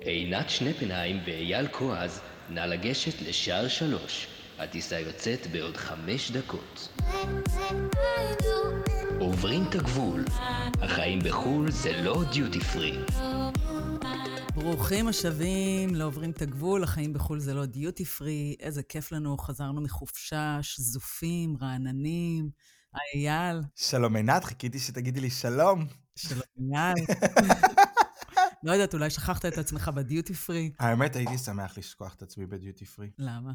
עינת שנפנהיים ואייל כועז, נא לגשת לשער שלוש. הטיסה יוצאת בעוד חמש דקות. עוברים את הגבול. החיים בחו"ל זה לא דיוטי פרי. ברוכים השבים, לא עוברים את הגבול, החיים בחו"ל זה לא דיוטי פרי, איזה כיף לנו, חזרנו מחופשה, שזופים, רעננים. היי אייל. שלום עינת, חיכיתי שתגידי לי שלום. שלום אייל. לא יודעת, אולי שכחת את עצמך בדיוטי פרי. האמת, הייתי שמח לשכוח את עצמי בדיוטי פרי. למה?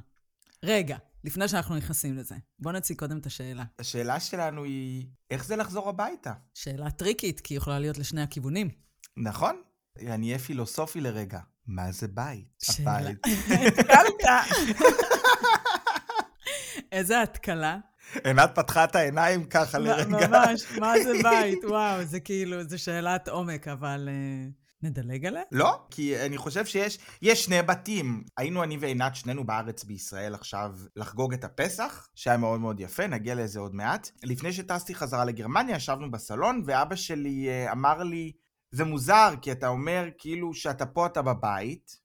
רגע, לפני שאנחנו נכנסים לזה, בוא נציג קודם את השאלה. השאלה שלנו היא, איך זה לחזור הביתה? שאלה טריקית, כי היא יכולה להיות לשני הכיוונים. נכון? אני אהיה פילוסופי לרגע. מה זה בית? שאלה. הבית. איזה התקלה. עינת פתחה את העיניים ככה לרגע. ממש, מה זה בית? וואו, זה כאילו, זו שאלת עומק, אבל אה, נדלג עליה? לא, כי אני חושב שיש יש שני בתים. היינו אני ועינת שנינו בארץ בישראל עכשיו לחגוג את הפסח, שהיה מאוד מאוד יפה, נגיע לזה עוד מעט. לפני שטסתי חזרה לגרמניה, ישבנו בסלון, ואבא שלי אה, אמר לי, זה מוזר, כי אתה אומר כאילו שאתה פה, אתה בבית,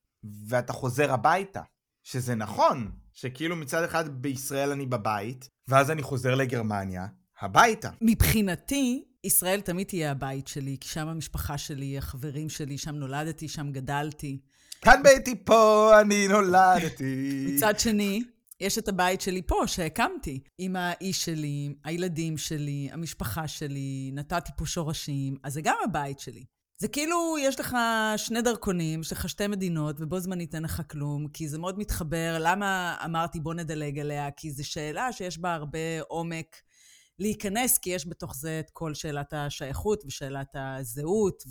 ואתה חוזר הביתה. שזה נכון, שכאילו מצד אחד בישראל אני בבית, ואז אני חוזר לגרמניה, הביתה. מבחינתי, ישראל תמיד תהיה הבית שלי, כי שם המשפחה שלי, החברים שלי, שם נולדתי, שם גדלתי. כאן ביתי פה, אני נולדתי. מצד שני, יש את הבית שלי פה, שהקמתי, עם האיש שלי, הילדים שלי, המשפחה שלי, נתתי פה שורשים, אז זה גם הבית שלי. זה כאילו, יש לך שני דרכונים, יש לך שתי מדינות, ובו זמנית אין לך כלום, כי זה מאוד מתחבר. למה אמרתי בוא נדלג עליה? כי זו שאלה שיש בה הרבה עומק להיכנס, כי יש בתוך זה את כל שאלת השייכות ושאלת הזהות,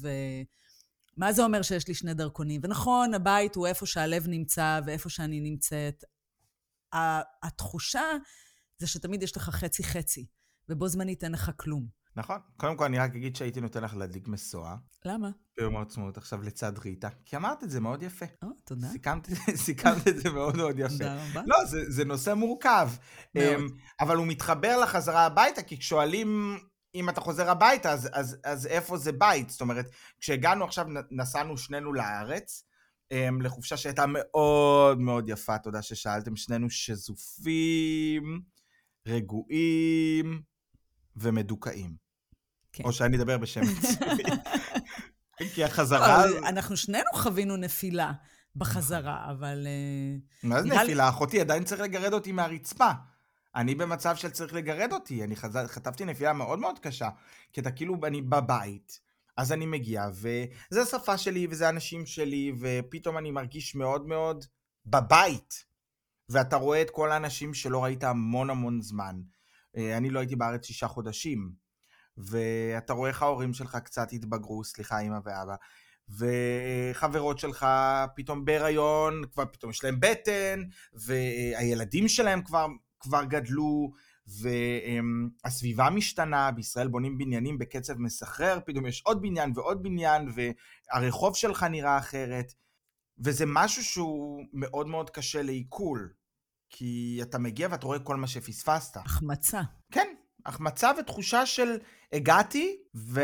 ומה זה אומר שיש לי שני דרכונים. ונכון, הבית הוא איפה שהלב נמצא ואיפה שאני נמצאת. התחושה זה שתמיד יש לך חצי-חצי, ובו זמנית אין לך כלום. נכון. קודם כל אני רק אגיד שהייתי נותן לך להדליק משואה. למה? ביום העצמאות עכשיו לצד ריטה, כי אמרת את זה מאוד יפה. או, תודה. סיכמת, סיכמת את זה מאוד מאוד יפה. תודה רבה. לא, זה, זה נושא מורכב. מאוד. אמ, אבל הוא מתחבר לחזרה הביתה, כי כששואלים אם אתה חוזר הביתה, אז, אז, אז איפה זה בית? זאת אומרת, כשהגענו עכשיו, נסענו שנינו לארץ, אמ, לחופשה שהייתה מאוד מאוד יפה, תודה ששאלתם, שנינו שזופים, רגועים ומדוכאים. כן. או שאני אדבר בשם עצמי. כי החזרה... אנחנו שנינו חווינו נפילה בחזרה, אבל... אה, מה זה נפילה? אחותי עדיין צריך לגרד אותי מהרצפה. אני במצב של צריך לגרד אותי. אני חז... חטפתי נפילה מאוד מאוד קשה. כי אתה כאילו, אני בבית, אז אני מגיע, וזה השפה שלי, וזה האנשים שלי, ופתאום אני מרגיש מאוד מאוד בבית. ואתה רואה את כל האנשים שלא ראית המון המון זמן. אה, אני לא הייתי בארץ שישה חודשים. ואתה רואה איך ההורים שלך קצת התבגרו, סליחה, אמא ואבא. וחברות שלך פתאום בהיריון, כבר פתאום יש להם בטן, והילדים שלהם כבר, כבר גדלו, והסביבה משתנה, בישראל בונים בניינים בקצב מסחרר, פתאום יש עוד בניין ועוד בניין, והרחוב שלך נראה אחרת, וזה משהו שהוא מאוד מאוד קשה לעיכול, כי אתה מגיע ואתה רואה כל מה שפספסת. החמצה. כן, החמצה ותחושה של הגעתי ו...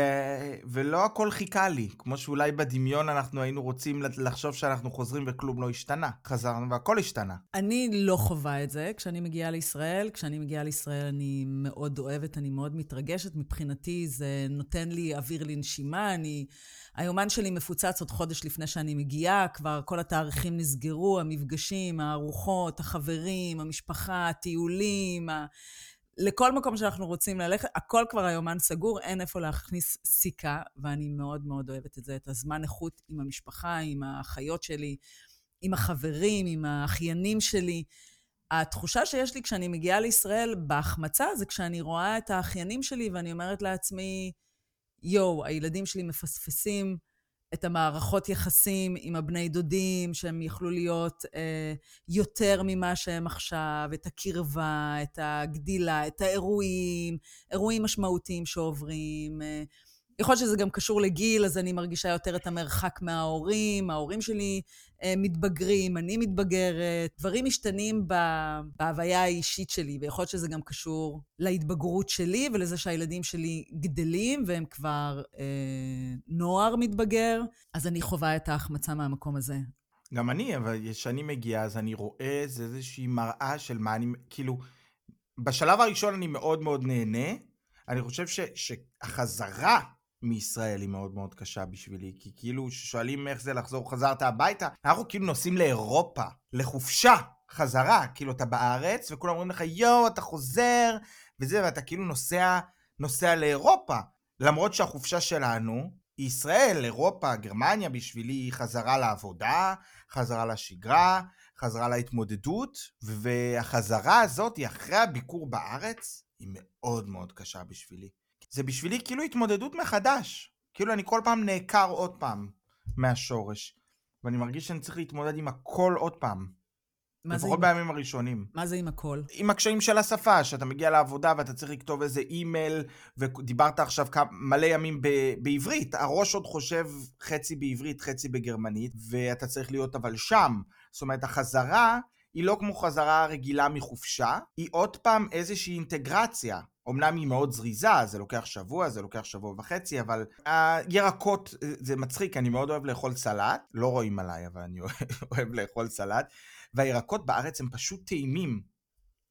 ולא הכל חיכה לי, כמו שאולי בדמיון אנחנו היינו רוצים לחשוב שאנחנו חוזרים וכלום לא השתנה. חזרנו והכל השתנה. אני לא חווה את זה כשאני מגיעה לישראל. כשאני מגיעה לישראל אני מאוד אוהבת, אני מאוד מתרגשת. מבחינתי זה נותן לי אוויר לנשימה. אני... היומן שלי מפוצץ עוד חודש לפני שאני מגיעה, כבר כל התאריכים נסגרו, המפגשים, הארוחות, החברים, המשפחה, הטיולים, ה... לכל מקום שאנחנו רוצים ללכת, הכל כבר היומן סגור, אין איפה להכניס סיכה, ואני מאוד מאוד אוהבת את זה, את הזמן איכות עם המשפחה, עם האחיות שלי, עם החברים, עם האחיינים שלי. התחושה שיש לי כשאני מגיעה לישראל בהחמצה זה כשאני רואה את האחיינים שלי ואני אומרת לעצמי, יואו, הילדים שלי מפספסים את המערכות יחסים עם הבני דודים, שהם יכלו להיות אה, יותר ממה שהם עכשיו, את הקרבה, את הגדילה, את האירועים, אירועים משמעותיים שעוברים. אה, יכול להיות שזה גם קשור לגיל, אז אני מרגישה יותר את המרחק מההורים, ההורים שלי אה, מתבגרים, אני מתבגרת, דברים משתנים בהוויה האישית שלי, ויכול להיות שזה גם קשור להתבגרות שלי ולזה שהילדים שלי גדלים והם כבר אה, נוער מתבגר, אז אני חווה את ההחמצה מהמקום הזה. גם אני, אבל כשאני מגיע, אז אני רואה זה איזושהי מראה של מה אני, כאילו, בשלב הראשון אני מאוד מאוד נהנה. אני חושב ש, שהחזרה מישראל היא מאוד מאוד קשה בשבילי, כי כאילו שואלים איך זה לחזור, חזרת הביתה, אנחנו כאילו נוסעים לאירופה, לחופשה, חזרה, כאילו אתה בארץ, וכולם אומרים לך יואו, אתה חוזר, וזה, ואתה כאילו נוסע, נוסע לאירופה. למרות שהחופשה שלנו היא ישראל, אירופה, גרמניה, בשבילי היא חזרה לעבודה, חזרה לשגרה, חזרה להתמודדות, והחזרה הזאת, אחרי הביקור בארץ, היא מאוד מאוד קשה בשבילי. זה בשבילי כאילו התמודדות מחדש. כאילו אני כל פעם נעקר עוד פעם מהשורש. ואני מרגיש שאני צריך להתמודד עם הכל עוד פעם. לפחות בימים הראשונים. מה זה עם הכל? עם הקשיים של השפה, שאתה מגיע לעבודה ואתה צריך לכתוב איזה אימייל, ודיברת עכשיו מלא ימים ב- בעברית, הראש עוד חושב חצי בעברית, חצי בגרמנית, ואתה צריך להיות אבל שם. זאת אומרת, החזרה היא לא כמו חזרה רגילה מחופשה, היא עוד פעם איזושהי אינטגרציה. אמנם היא מאוד זריזה, זה לוקח שבוע, זה לוקח שבוע וחצי, אבל הירקות, זה מצחיק, אני מאוד אוהב לאכול סלט, לא רואים עליי, אבל אני אוהב לאכול סלט, והירקות בארץ הם פשוט טעימים.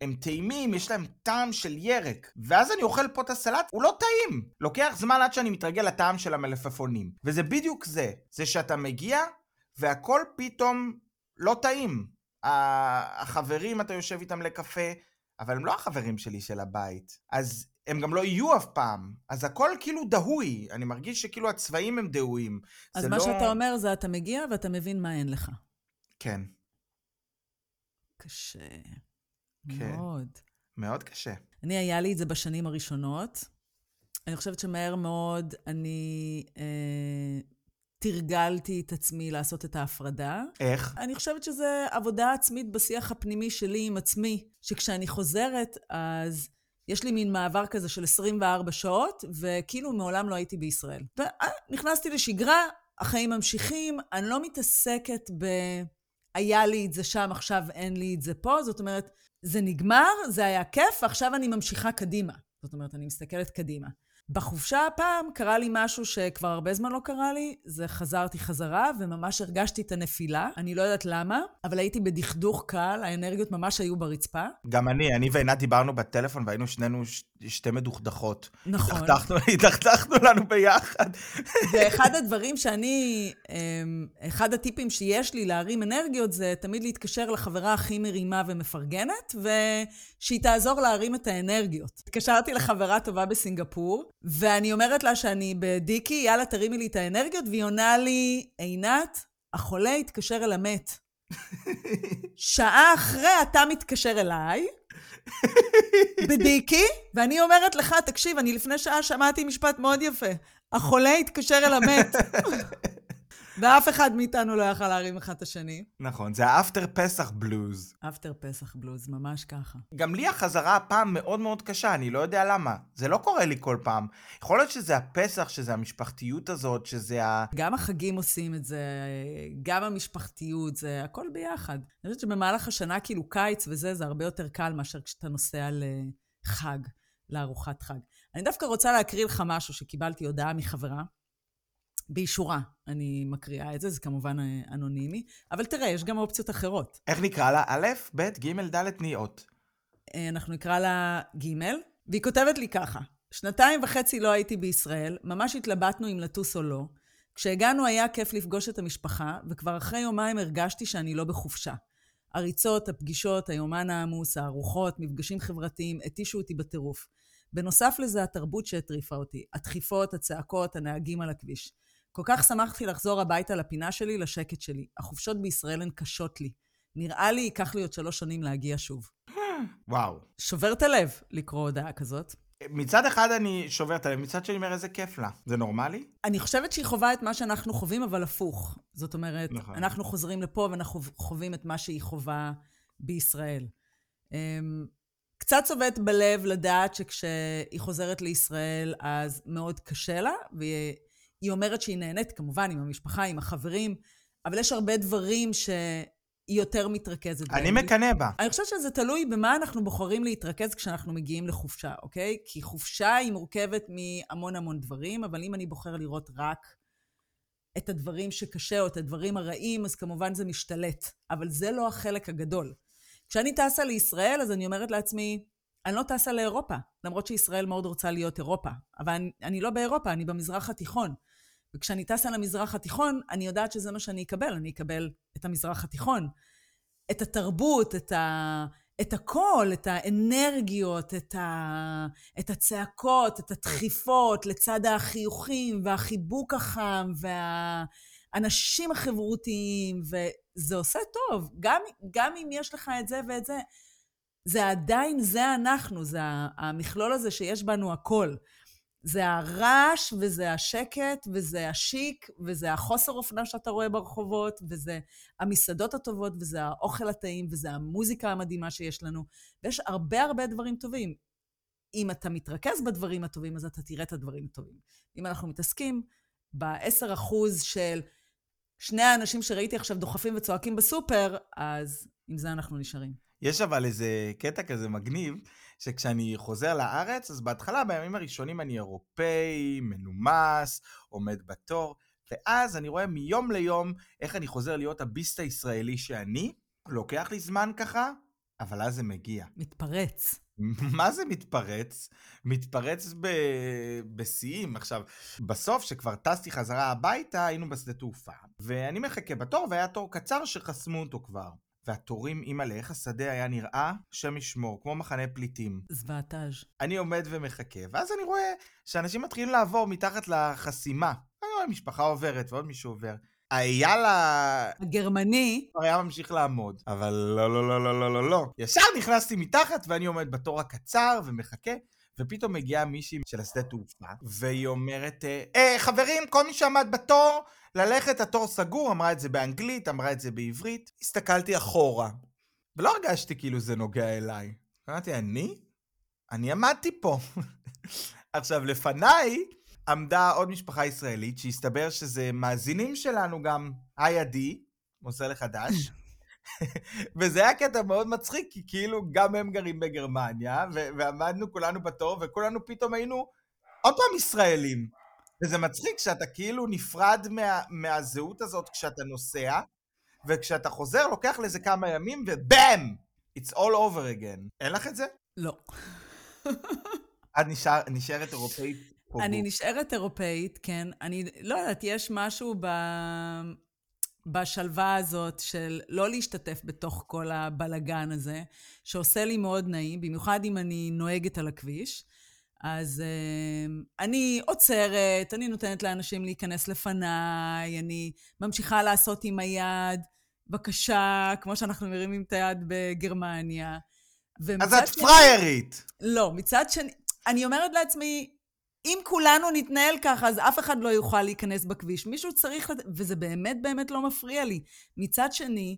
הם טעימים, יש להם טעם של ירק. ואז אני אוכל פה את הסלט, הוא לא טעים. לוקח זמן עד שאני מתרגל לטעם של המלפפונים. וזה בדיוק זה. זה שאתה מגיע, והכל פתאום לא טעים. החברים, אתה יושב איתם לקפה, אבל הם לא החברים שלי של הבית. אז הם גם לא יהיו אף פעם. אז הכל כאילו דהוי. אני מרגיש שכאילו הצבעים הם דהויים. אז מה לא... שאתה אומר זה אתה מגיע ואתה מבין מה אין לך. כן. קשה. כן. מאוד. מאוד קשה. אני, היה לי את זה בשנים הראשונות. אני חושבת שמהר מאוד אני אה, תרגלתי את עצמי לעשות את ההפרדה. איך? אני חושבת שזה עבודה עצמית בשיח הפנימי שלי עם עצמי, שכשאני חוזרת, אז יש לי מין מעבר כזה של 24 שעות, וכאילו מעולם לא הייתי בישראל. ונכנסתי לשגרה, החיים ממשיכים, אני לא מתעסקת ב... היה לי את זה שם, עכשיו אין לי את זה פה. זאת אומרת, זה נגמר, זה היה כיף, ועכשיו אני ממשיכה קדימה. זאת אומרת, אני מסתכלת קדימה. בחופשה הפעם קרה לי משהו שכבר הרבה זמן לא קרה לי, זה חזרתי חזרה וממש הרגשתי את הנפילה. אני לא יודעת למה, אבל הייתי בדכדוך קל, האנרגיות ממש היו ברצפה. גם אני, אני ועינת דיברנו בטלפון והיינו שנינו ש... שתי מדוכדכות. נכון. התדכדכנו לנו ביחד. ואחד הדברים שאני, אמ, אחד הטיפים שיש לי להרים אנרגיות זה תמיד להתקשר לחברה הכי מרימה ומפרגנת, ושהיא תעזור להרים את האנרגיות. התקשרתי לחברה טובה בסינגפור, ואני אומרת לה שאני בדיקי, יאללה, תרימי לי את האנרגיות, והיא עונה לי, עינת, החולה התקשר אל המת. שעה אחרי אתה מתקשר אליי, בדיקי, ואני אומרת לך, תקשיב, אני לפני שעה שמעתי משפט מאוד יפה. החולה התקשר אל המת. ואף אחד מאיתנו לא יכל להרים אחד את השני. נכון, זה האפטר פסח בלוז. אפטר פסח בלוז, ממש ככה. גם לי החזרה הפעם מאוד מאוד קשה, אני לא יודע למה. זה לא קורה לי כל פעם. יכול להיות שזה הפסח, שזה המשפחתיות הזאת, שזה ה... גם החגים עושים את זה, גם המשפחתיות, זה הכל ביחד. אני חושבת שבמהלך השנה, כאילו קיץ וזה, זה הרבה יותר קל מאשר כשאתה נוסע לחג, לארוחת חג. אני דווקא רוצה להקריא לך משהו שקיבלתי הודעה מחברה. באישורה אני מקריאה את זה, זה כמובן אה, אנונימי, אבל תראה, יש גם אופציות אחרות. איך נקרא לה? א', ב', ג', ד', ניאות. אה, אנחנו נקרא לה ג', והיא כותבת לי ככה: שנתיים וחצי לא הייתי בישראל, ממש התלבטנו אם לטוס או לא. כשהגענו היה כיף לפגוש את המשפחה, וכבר אחרי יומיים הרגשתי שאני לא בחופשה. הריצות, הפגישות, היומן העמוס, הארוחות, מפגשים חברתיים, התישו אותי בטירוף. בנוסף לזה, התרבות שהטריפה אותי, הדחיפות, הצעקות, הנהגים על הכביש. כל כך שמחתי לחזור הביתה לפינה שלי, לשקט שלי. החופשות בישראל הן קשות לי. נראה לי ייקח לי עוד שלוש שנים להגיע שוב. וואו. שובר את הלב לקרוא הודעה כזאת. מצד אחד אני שובר את הלב, מצד שני אומר איזה כיף לה. זה נורמלי? אני חושבת שהיא חווה את מה שאנחנו חווים, אבל הפוך. זאת אומרת, נכון. אנחנו חוזרים לפה ואנחנו חווים את מה שהיא חווה בישראל. אמ, קצת צובט בלב לדעת שכשהיא חוזרת לישראל, אז מאוד קשה לה, והיא אומרת שהיא נהנית, כמובן, עם המשפחה, עם החברים, אבל יש הרבה דברים שהיא יותר מתרכזת אני בהם. מקנא בה. אני חושבת שזה תלוי במה אנחנו בוחרים להתרכז כשאנחנו מגיעים לחופשה, אוקיי? כי חופשה היא מורכבת מהמון המון דברים, אבל אם אני בוחר לראות רק את הדברים שקשה או את הדברים הרעים, אז כמובן זה משתלט. אבל זה לא החלק הגדול. כשאני טסה לישראל, אז אני אומרת לעצמי, אני לא טסה לאירופה, למרות שישראל מאוד רוצה להיות אירופה. אבל אני, אני לא באירופה, אני במזרח התיכון. וכשאני טסה למזרח התיכון, אני יודעת שזה מה שאני אקבל. אני אקבל את המזרח התיכון, את התרבות, את, ה, את הכל, את האנרגיות, את, ה, את הצעקות, את הדחיפות, לצד החיוכים והחיבוק החם והאנשים החברותיים, וזה עושה טוב. גם, גם אם יש לך את זה ואת זה, זה עדיין, זה אנחנו, זה המכלול הזה שיש בנו הכל. זה הרעש, וזה השקט, וזה השיק, וזה החוסר אופנה שאתה רואה ברחובות, וזה המסעדות הטובות, וזה האוכל הטעים, וזה המוזיקה המדהימה שיש לנו. ויש הרבה הרבה דברים טובים. אם אתה מתרכז בדברים הטובים, אז אתה תראה את הדברים הטובים. אם אנחנו מתעסקים ב-10% של שני האנשים שראיתי עכשיו דוחפים וצועקים בסופר, אז עם זה אנחנו נשארים. יש אבל איזה קטע כזה מגניב, שכשאני חוזר לארץ, אז בהתחלה, בימים הראשונים אני אירופאי, מנומס, עומד בתור, ואז אני רואה מיום ליום איך אני חוזר להיות הביסט הישראלי שאני, לוקח לי זמן ככה, אבל אז זה מגיע. מתפרץ. מה זה מתפרץ? מתפרץ ב- בשיאים. עכשיו, בסוף, כשכבר טסתי חזרה הביתה, היינו בשדה תעופה, ואני מחכה בתור, והיה תור קצר שחסמו אותו כבר. והתורים, אימא'לה, איך השדה היה נראה? השם ישמור, כמו מחנה פליטים. זוועתאז'. אני עומד ומחכה, ואז אני רואה שאנשים מתחילים לעבור מתחת לחסימה. אני רואה משפחה עוברת ועוד מישהו עובר. האייל. הגרמני, כבר היה ממשיך לעמוד. אבל לא, לא, לא, לא, לא, לא, לא. ישר נכנסתי מתחת ואני עומד בתור הקצר ומחכה, ופתאום מגיעה מישהי של השדה תעופה, והיא אומרת, אה, אה, חברים, כל מי שעמד בתור, ללכת, התור סגור, אמרה את זה באנגלית, אמרה את זה בעברית. הסתכלתי אחורה, ולא הרגשתי כאילו זה נוגע אליי. אמרתי, אני? אני עמדתי פה. עכשיו, לפניי עמדה עוד משפחה ישראלית, שהסתבר שזה מאזינים שלנו גם, היי עדי, מוסר לחדש. וזה היה קטע מאוד מצחיק, כי כאילו גם הם גרים בגרמניה, ו- ועמדנו כולנו בתור, וכולנו פתאום היינו עוד פעם ישראלים. וזה מצחיק שאתה כאילו נפרד מה, מהזהות הזאת כשאתה נוסע, וכשאתה חוזר לוקח לזה כמה ימים, ובאם! It's all over again. אין לך את זה? לא. את נשאר, נשארת אירופאית פה. אני. נשארת אירופאית, כן. אני לא יודעת, יש משהו ב... בשלווה הזאת של לא להשתתף בתוך כל הבלגן הזה, שעושה לי מאוד נעים, במיוחד אם אני נוהגת על הכביש. אז uh, אני עוצרת, אני נותנת לאנשים להיכנס לפניי, אני ממשיכה לעשות עם היד, בבקשה, כמו שאנחנו מרימים את היד בגרמניה. אז את שני- פריירית! לא, מצד שני, אני אומרת לעצמי, אם כולנו נתנהל ככה, אז אף אחד לא יוכל להיכנס בכביש. מישהו צריך, לת... וזה באמת באמת לא מפריע לי. מצד שני,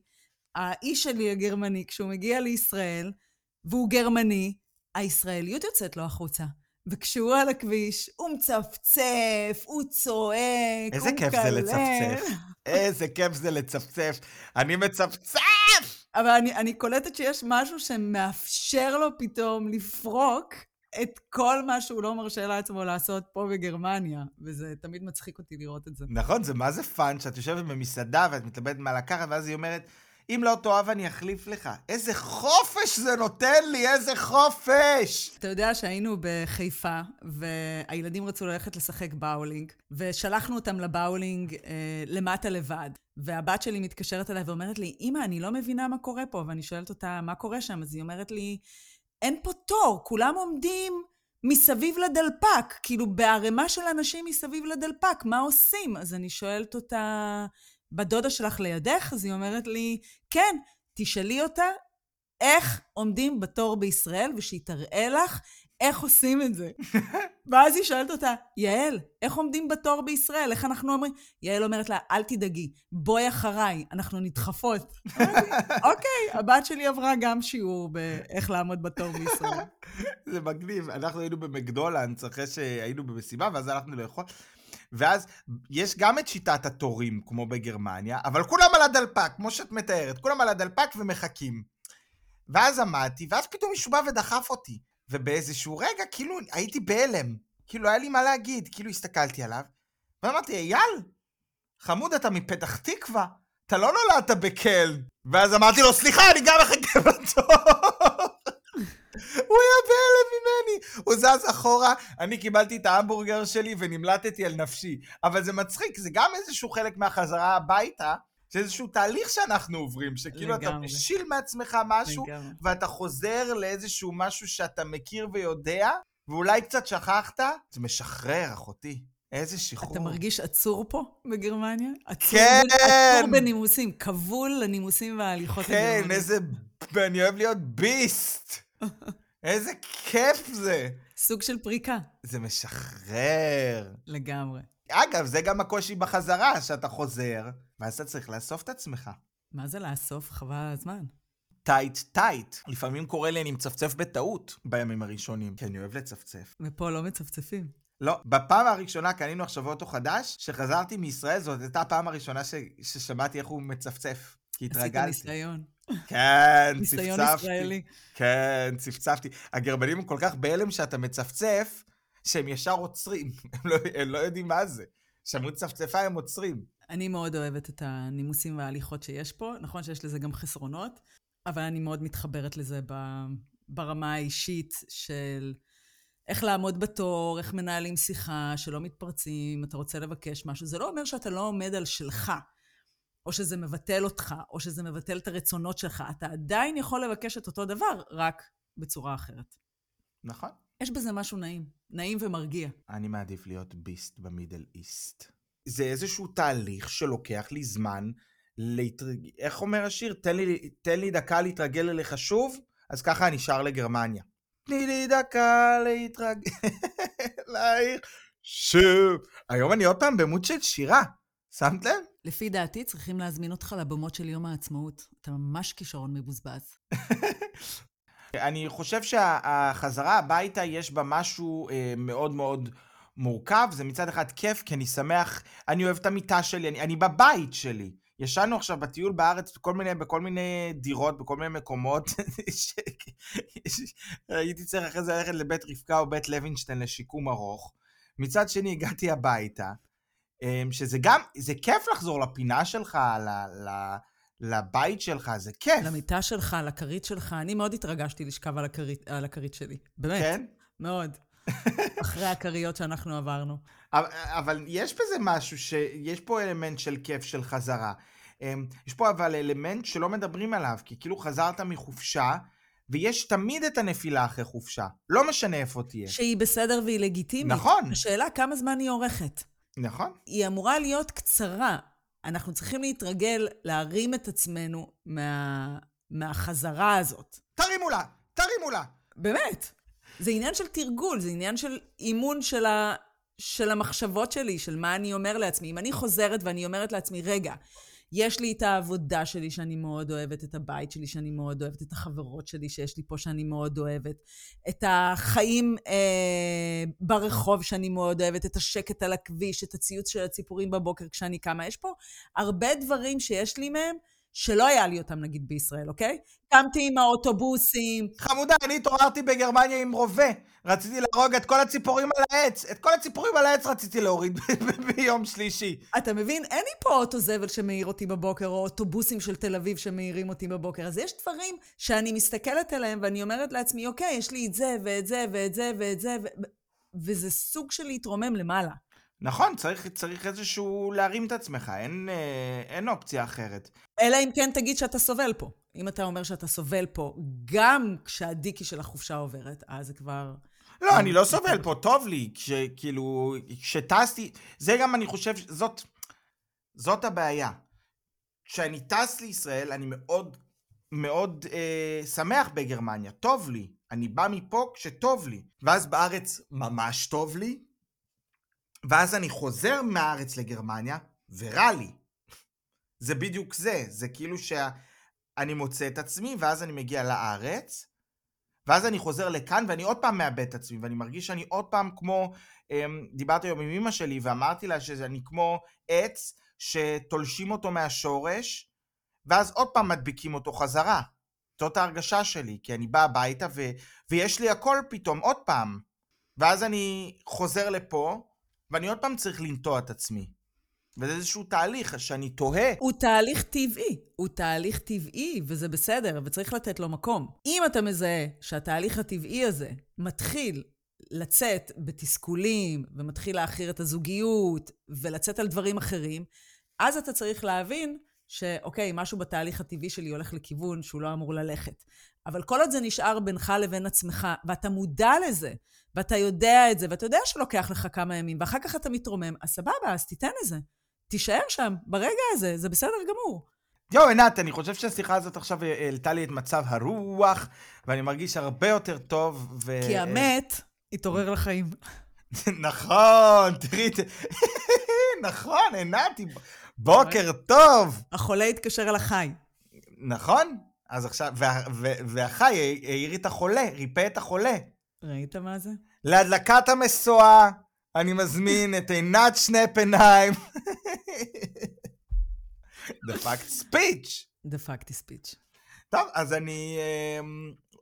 האיש שלי הגרמני, כשהוא מגיע לישראל, והוא גרמני, הישראליות יוצאת לו החוצה. וכשהוא על הכביש, הוא מצפצף, הוא צועק, איזה הוא כיף זה מקלל. לצפצף. איזה כיף זה לצפצף. אני מצפצף! אבל אני, אני קולטת שיש משהו שמאפשר לו פתאום לפרוק את כל מה שהוא לא מרשה לעצמו לעשות פה בגרמניה, וזה תמיד מצחיק אותי לראות את זה. נכון, זה מה זה fun שאת יושבת במסעדה ואת מתלבטת מה לקחת, ואז היא אומרת, אם לא תאהב אני אחליף לך. איזה חופש זה נותן לי, איזה חופש! אתה יודע שהיינו בחיפה, והילדים רצו ללכת לשחק באולינג, ושלחנו אותם לבאולינג אה, למטה לבד. והבת שלי מתקשרת אליי ואומרת לי, אמא, אני לא מבינה מה קורה פה. ואני שואלת אותה, מה קורה שם? אז היא אומרת לי, אין פה תור, כולם עומדים מסביב לדלפק, כאילו בערימה של אנשים מסביב לדלפק, מה עושים? אז אני שואלת אותה, בדודה שלך לידך? אז היא אומרת לי, כן, תשאלי אותה איך עומדים בתור בישראל, ושהיא תראה לך איך עושים את זה? ואז היא שואלת אותה, יעל, איך עומדים בתור בישראל? איך אנחנו אומרים? יעל אומרת לה, אל תדאגי, בואי אחריי, אנחנו נדחפות. אוקיי, הבת שלי עברה גם שיעור באיך לעמוד בתור בישראל. זה מגניב, אנחנו היינו במקדולנדס אחרי שהיינו במסיבה, ואז הלכנו לאכול. ואז יש גם את שיטת התורים, כמו בגרמניה, אבל כולם על הדלפק, כמו שאת מתארת, כולם על הדלפק ומחכים. ואז עמדתי, ואז פתאום מישהו בא ודחף אותי. ובאיזשהו רגע, כאילו, הייתי בהלם. כאילו, היה לי מה להגיד. כאילו, הסתכלתי עליו, ואמרתי, אייל, חמוד, אתה מפתח תקווה, אתה לא נולדת בקל. ואז אמרתי לו, סליחה, אני גם מחכה בתור. הוא היה בהלם ממני. הוא זז אחורה, אני קיבלתי את ההמבורגר שלי ונמלטתי על נפשי. אבל זה מצחיק, זה גם איזשהו חלק מהחזרה הביתה, זה איזשהו תהליך שאנחנו עוברים, שכאילו אתה לגמרי. משיל מעצמך משהו, לגמרי. ואתה חוזר לאיזשהו משהו שאתה מכיר ויודע, ואולי קצת שכחת, זה משחרר, אחותי. איזה שחרור. אתה מרגיש עצור פה בגרמניה? עצור כן! ב- עצור בנימוסים, כבול לנימוסים וההליכות כן, הגרמניות. איזה... אני אוהב להיות ביסט. איזה כיף זה. סוג של פריקה, זה משחרר. לגמרי. אגב, זה גם הקושי בחזרה, שאתה חוזר, ואז אתה צריך לאסוף את עצמך. מה זה לאסוף? חבל על הזמן. טייט טייט. לפעמים קורה לי, אני מצפצף בטעות בימים הראשונים, כי אני אוהב לצפצף. ופה לא מצפצפים. לא, בפעם הראשונה קנינו עכשיו אוטו חדש, כשחזרתי מישראל, זאת הייתה הפעם הראשונה ש... ששמעתי איך הוא מצפצף. כי עשית התרגלתי. ניסיון. כן, ניסיון צפצפתי. ישראלי. כן, צפצפתי. הגרמנים הם כל כך בהלם שאתה מצפצף, שהם ישר עוצרים. הם לא, הם לא יודעים מה זה. כשאמרו צפצפה הם עוצרים. אני מאוד אוהבת את הנימוסים וההליכות שיש פה. נכון שיש לזה גם חסרונות, אבל אני מאוד מתחברת לזה ברמה האישית של איך לעמוד בתור, איך מנהלים שיחה, שלא מתפרצים, אתה רוצה לבקש משהו. זה לא אומר שאתה לא עומד על שלך, או שזה מבטל אותך, או שזה מבטל את הרצונות שלך. אתה עדיין יכול לבקש את אותו דבר, רק בצורה אחרת. נכון. יש בזה משהו נעים, נעים ומרגיע. אני מעדיף להיות ביסט במידל איסט. זה איזשהו תהליך שלוקח לי זמן להתרג... איך אומר השיר? תן לי, תן לי דקה להתרגל אליך שוב, אז ככה אני שר לגרמניה. תני לי דקה להתרגל אלייך שוב. היום אני עוד פעם במוד של שירה. שמת לב? לפי דעתי, צריכים להזמין אותך לבמות של יום העצמאות. אתה ממש כישרון מבוזבז. אני חושב שהחזרה הביתה יש בה משהו אה, מאוד מאוד מורכב. זה מצד אחד כיף, כי אני שמח, אני אוהב את המיטה שלי, אני, אני בבית שלי. ישנו עכשיו בטיול בארץ בכל מיני, בכל מיני דירות, בכל מיני מקומות. ש... הייתי צריך אחרי זה ללכת לבית רבקה או בית לוינשטיין לשיקום ארוך. מצד שני, הגעתי הביתה, אה, שזה גם, זה כיף לחזור לפינה שלך, ל, ל, לבית שלך, זה כיף. למיטה שלך, לכרית שלך. אני מאוד התרגשתי לשכב על הכרית, על הכרית שלי. באמת. כן? מאוד. אחרי הכריות שאנחנו עברנו. אבל, אבל יש בזה משהו, שיש פה אלמנט של כיף של חזרה. אמ, יש פה אבל אלמנט שלא מדברים עליו, כי כאילו חזרת מחופשה, ויש תמיד את הנפילה אחרי חופשה. לא משנה איפה תהיה. שהיא בסדר והיא לגיטימית. נכון. השאלה כמה זמן היא אורכת. נכון? היא אמורה להיות קצרה. אנחנו צריכים להתרגל להרים את עצמנו מה... מהחזרה הזאת. תרימו לה! תרימו לה! באמת. זה עניין של תרגול, זה עניין של אימון של, ה... של המחשבות שלי, של מה אני אומר לעצמי. אם אני חוזרת ואני אומרת לעצמי, רגע, יש לי את העבודה שלי שאני מאוד אוהבת, את הבית שלי שאני מאוד אוהבת, את החברות שלי שיש לי פה שאני מאוד אוהבת, את החיים אה, ברחוב שאני מאוד אוהבת, את השקט על הכביש, את הציוץ של הציפורים בבוקר כשאני קמה. יש פה הרבה דברים שיש לי מהם, שלא היה לי אותם נגיד בישראל, אוקיי? קמתי עם האוטובוסים, חמודה, אני התעוררתי בגרמניה עם רובה. רציתי להרוג את כל הציפורים על העץ. את כל הציפורים על העץ רציתי להוריד ביום שלישי. אתה מבין? אין לי פה אוטו זבל שמעיר אותי בבוקר, או אוטובוסים של תל אביב שמעירים אותי בבוקר. אז יש דברים שאני מסתכלת עליהם ואני אומרת לעצמי, אוקיי, יש לי את זה ואת זה ואת זה ואת זה, ו... וזה סוג של להתרומם למעלה. נכון, צריך, צריך איזשהו להרים את עצמך, אין, אה, אין אופציה אחרת. אלא אם כן תגיד שאתה סובל פה. אם אתה אומר שאתה סובל פה, גם כשהדיקי של החופשה עוברת, אז זה כבר... לא, אני לא סובל פה, טוב לי, כשכאילו, כשטסתי, זה גם אני חושב, זאת, זאת הבעיה. כשאני טס לישראל, אני מאוד, מאוד אה, שמח בגרמניה, טוב לי. אני בא מפה כשטוב לי. ואז בארץ ממש טוב לי, ואז אני חוזר מהארץ לגרמניה, ורע לי. זה בדיוק זה, זה כאילו שאני מוצא את עצמי, ואז אני מגיע לארץ, ואז אני חוזר לכאן, ואני עוד פעם מאבד את עצמי, ואני מרגיש שאני עוד פעם כמו, אמ, דיברתי היום עם אמא שלי, ואמרתי לה שאני כמו עץ שתולשים אותו מהשורש, ואז עוד פעם מדביקים אותו חזרה. זאת ההרגשה שלי, כי אני בא הביתה ו... ויש לי הכל פתאום, עוד פעם. ואז אני חוזר לפה, ואני עוד פעם צריך לנטוע את עצמי. וזה איזשהו תהליך שאני תוהה. הוא תהליך טבעי, הוא תהליך טבעי, וזה בסדר, וצריך לתת לו מקום. אם אתה מזהה שהתהליך הטבעי הזה מתחיל לצאת בתסכולים, ומתחיל להעכיר את הזוגיות, ולצאת על דברים אחרים, אז אתה צריך להבין שאוקיי, משהו בתהליך הטבעי שלי הולך לכיוון שהוא לא אמור ללכת. אבל כל עוד זה נשאר בינך לבין עצמך, ואתה מודע לזה, ואתה יודע את זה, ואתה יודע שלוקח לך כמה ימים, ואחר כך אתה מתרומם, אז סבבה, אז תיתן לזה. תישאר שם, ברגע הזה, זה בסדר גמור. יואו, עינת, אני חושב שהשיחה הזאת עכשיו העלתה לי את מצב הרוח, ואני מרגיש הרבה יותר טוב. ו... כי המת התעורר לחיים. נכון, תראי, נכון, עינת, בוקר טוב. החולה התקשר אל החי. נכון, אז עכשיו, וה, וה, והחי העיר את החולה, ריפא את החולה. ראית מה זה? להדלקת המשואה, אני מזמין את עינת שנפ עיניים. דפקת ספיץ'. דפקתי ספיץ'. טוב, אז אני uh,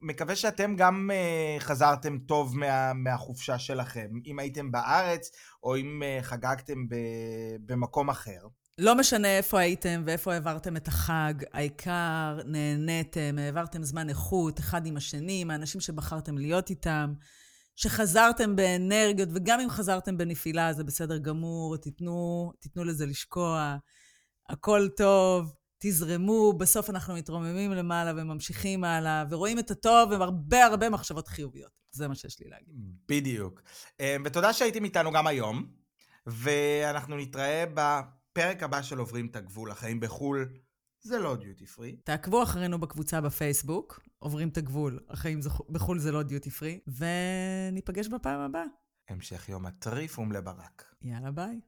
מקווה שאתם גם uh, חזרתם טוב מה, מהחופשה שלכם, אם הייתם בארץ או אם uh, חגגתם ב, במקום אחר. לא משנה איפה הייתם ואיפה העברתם את החג, העיקר נהניתם, העברתם זמן איכות אחד עם השני, עם האנשים שבחרתם להיות איתם, שחזרתם באנרגיות, וגם אם חזרתם בנפילה זה בסדר גמור, תיתנו, תיתנו לזה לשקוע, הכל טוב, תזרמו, בסוף אנחנו מתרוממים למעלה וממשיכים הלאה, ורואים את הטוב עם הרבה הרבה מחשבות חיוביות. זה מה שיש לי להגיד. בדיוק. אה, ותודה שהייתם איתנו גם היום, ואנחנו נתראה ב... פרק הבא של עוברים את הגבול, החיים בחו"ל, זה לא דיוטי פרי. תעקבו אחרינו בקבוצה בפייסבוק, עוברים את הגבול, החיים בחו"ל זה לא דיוטי פרי, וניפגש בפעם הבאה. המשך יום הטריף ומלא ברק. יאללה ביי.